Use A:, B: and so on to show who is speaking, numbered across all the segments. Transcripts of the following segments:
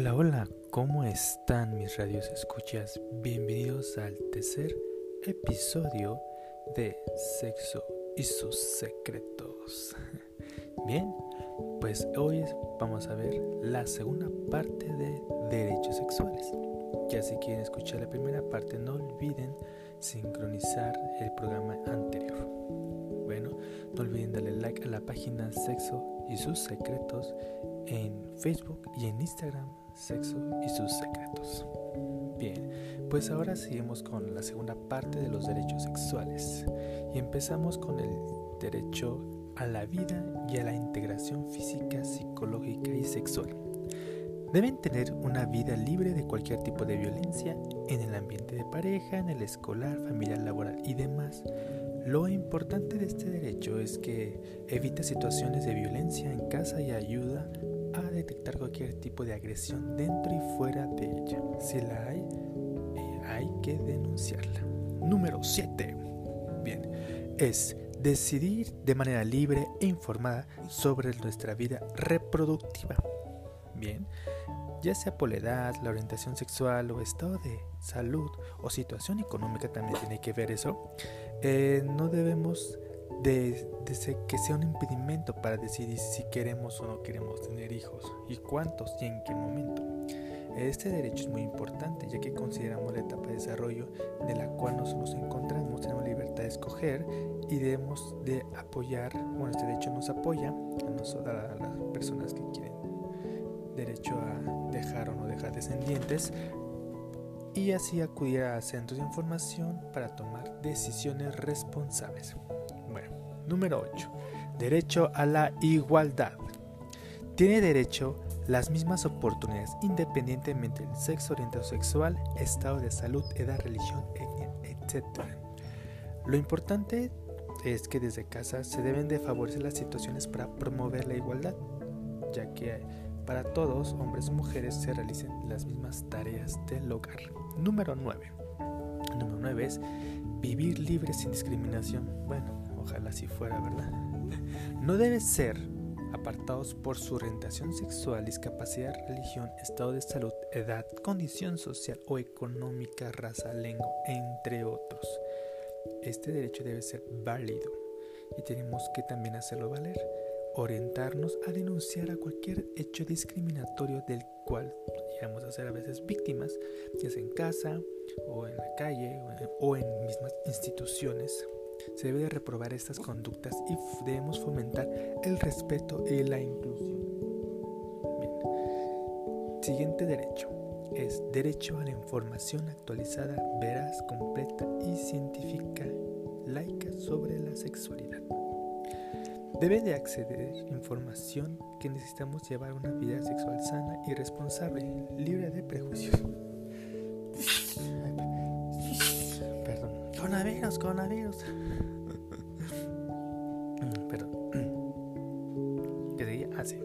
A: Hola, hola, ¿cómo están mis radios escuchas? Bienvenidos al tercer episodio de Sexo y sus secretos. Bien, pues hoy vamos a ver la segunda parte de derechos sexuales. Ya si quieren escuchar la primera parte, no olviden sincronizar el programa anterior. Bueno, no olviden darle like a la página Sexo y sus secretos en Facebook y en Instagram Sexo y sus secretos. Bien, pues ahora seguimos con la segunda parte de los derechos sexuales y empezamos con el derecho a la vida y a la integración física, psicológica y sexual. Deben tener una vida libre de cualquier tipo de violencia en el ambiente de pareja, en el escolar, familiar, laboral y demás. Lo importante de este derecho es que evita situaciones de violencia en casa y ayuda detectar cualquier tipo de agresión dentro y fuera de ella. Si la hay, eh, hay que denunciarla. Número 7. Bien, es decidir de manera libre e informada sobre nuestra vida reproductiva. Bien, ya sea por la edad, la orientación sexual o estado de salud o situación económica también tiene que ver eso, eh, no debemos de, que sea un impedimento para decidir si queremos o no queremos tener hijos y cuántos y en qué momento. Este derecho es muy importante ya que consideramos la etapa de desarrollo de la cual nos, encontramos, tenemos libertad de escoger y debemos de apoyar, bueno, este derecho nos apoya a, nosotros, a las personas que quieren derecho a dejar o no dejar descendientes y así acudir a centros de información para tomar decisiones responsables. Número 8. Derecho a la igualdad. Tiene derecho las mismas oportunidades independientemente del sexo, orientación sexual, estado de salud, edad, religión, etc. Lo importante es que desde casa se deben de favorecer las situaciones para promover la igualdad, ya que para todos, hombres y mujeres, se realicen las mismas tareas del hogar. Número 9. Número 9 es vivir libre sin discriminación. Bueno, ojalá si fuera verdad, no debe ser apartados por su orientación sexual, discapacidad, religión, estado de salud, edad, condición social o económica, raza, lengua, entre otros. Este derecho debe ser válido y tenemos que también hacerlo valer, orientarnos a denunciar a cualquier hecho discriminatorio del cual llegamos a ser a veces víctimas, ya sea en casa o en la calle o en mismas instituciones se debe de reprobar estas conductas y debemos fomentar el respeto y la inclusión. Siguiente derecho es derecho a la información actualizada, veraz, completa y científica, laica sobre la sexualidad. Debe de acceder información que necesitamos llevar una vida sexual sana y responsable, libre de prejuicios. Coronavirus, coronavirus. Mm, perdón. ¿Qué seguía? Ah, sí.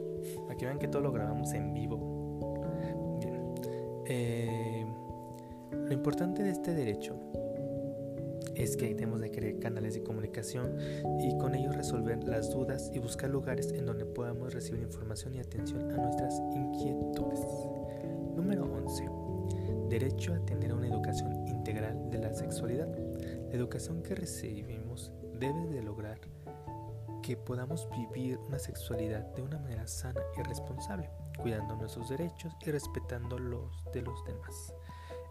A: Para que vean que todo lo grabamos en vivo. Bien. Eh, lo importante de este derecho es que tenemos de crear canales de comunicación y con ellos resolver las dudas y buscar lugares en donde podamos recibir información y atención a nuestras inquietudes. Número 11. Derecho a tener una educación integral de la sexualidad. Educación que recibimos debe de lograr que podamos vivir una sexualidad de una manera sana y responsable, cuidando nuestros derechos y respetando los de los demás.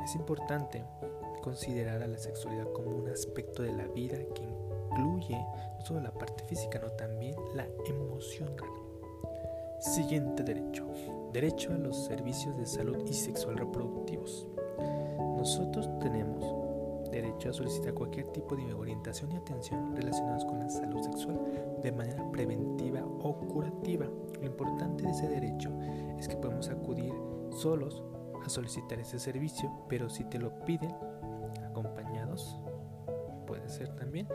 A: Es importante considerar a la sexualidad como un aspecto de la vida que incluye no solo la parte física, sino también la emocional. Siguiente derecho. Derecho a los servicios de salud y sexual reproductivos. Nosotros tenemos derecho a solicitar cualquier tipo de orientación y atención relacionados con la salud sexual de manera preventiva o curativa. Lo importante de ese derecho es que podemos acudir solos a solicitar ese servicio, pero si te lo piden acompañados, puede ser también,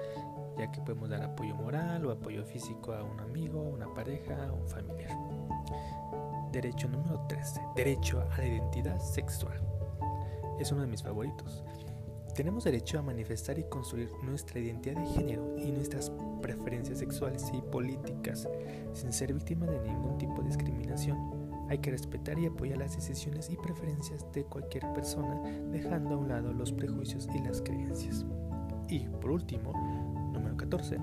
A: ya que podemos dar apoyo moral o apoyo físico a un amigo, una pareja o un familiar. Derecho número 13. Derecho a la identidad sexual. Es uno de mis favoritos. Tenemos derecho a manifestar y construir nuestra identidad de género y nuestras preferencias sexuales y políticas sin ser víctima de ningún tipo de discriminación. Hay que respetar y apoyar las decisiones y preferencias de cualquier persona, dejando a un lado los prejuicios y las creencias. Y por último, número 14,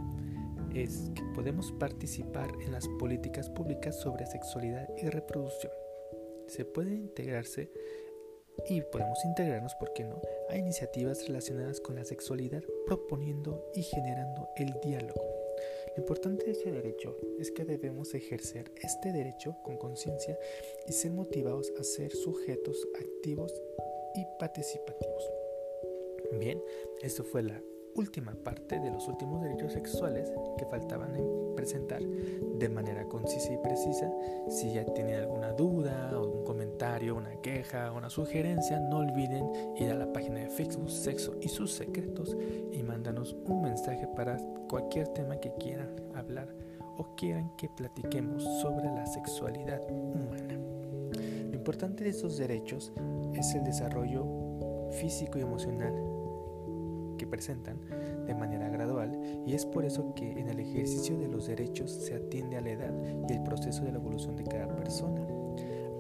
A: es que podemos participar en las políticas públicas sobre sexualidad y reproducción. Se puede integrarse y podemos integrarnos, ¿por qué no?, a iniciativas relacionadas con la sexualidad, proponiendo y generando el diálogo. Lo importante de este derecho es que debemos ejercer este derecho con conciencia y ser motivados a ser sujetos activos y participativos. Bien, esto fue la última parte de los últimos derechos sexuales que faltaban en presentar de manera concisa y precisa. Si ya tienen alguna duda, algún comentario, una queja, una sugerencia, no olviden ir a la página de Facebook Sexo y sus secretos y mándanos un mensaje para cualquier tema que quieran hablar o quieran que platiquemos sobre la sexualidad humana. Lo importante de estos derechos es el desarrollo físico y emocional que presentan de manera gradual y es por eso que en el ejercicio de los derechos se atiende a la edad y el proceso de la evolución de cada persona.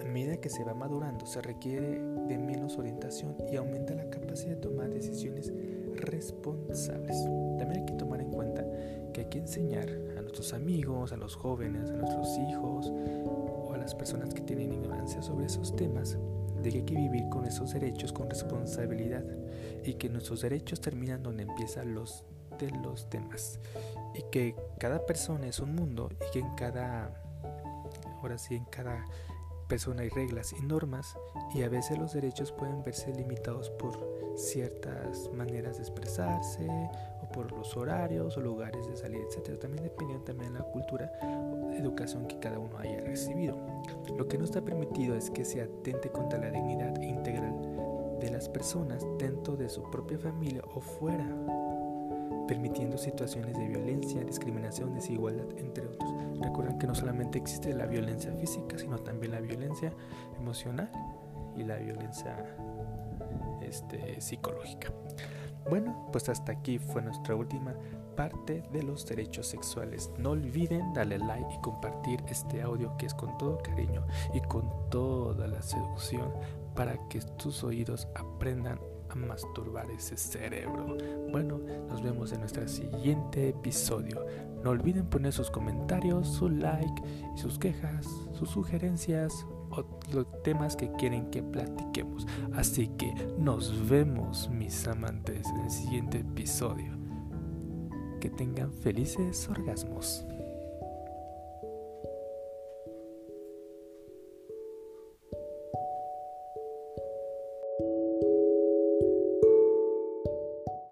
A: A medida que se va madurando se requiere de menos orientación y aumenta la capacidad de tomar decisiones responsables. También hay que tomar en cuenta que hay que enseñar a nuestros amigos, a los jóvenes, a nuestros hijos o a las personas que tienen ignorancia sobre esos temas de que hay que vivir con esos derechos con responsabilidad y que nuestros derechos terminan donde empiezan los de los demás. Y que cada persona es un mundo y que en cada ahora sí en cada persona hay reglas y normas y a veces los derechos pueden verse limitados por ciertas maneras de expresarse o por los horarios o lugares de salir, etcétera. También dependiendo también de la cultura o educación que cada uno haya recibido. Lo que no está permitido es que se atente contra la dignidad integral de las personas dentro de su propia familia o fuera, permitiendo situaciones de violencia, discriminación, desigualdad, entre otros. Recuerden que no solamente existe la violencia física, sino también la violencia emocional y la violencia este, psicológica. Bueno, pues hasta aquí fue nuestra última parte de los derechos sexuales. No olviden darle like y compartir este audio que es con todo cariño y con toda la seducción para que tus oídos aprendan a masturbar ese cerebro. Bueno, nos vemos en nuestro siguiente episodio. No olviden poner sus comentarios, su like sus quejas, sus sugerencias los temas que quieren que platiquemos. Así que nos vemos, mis amantes, en el siguiente episodio. Que tengan felices orgasmos.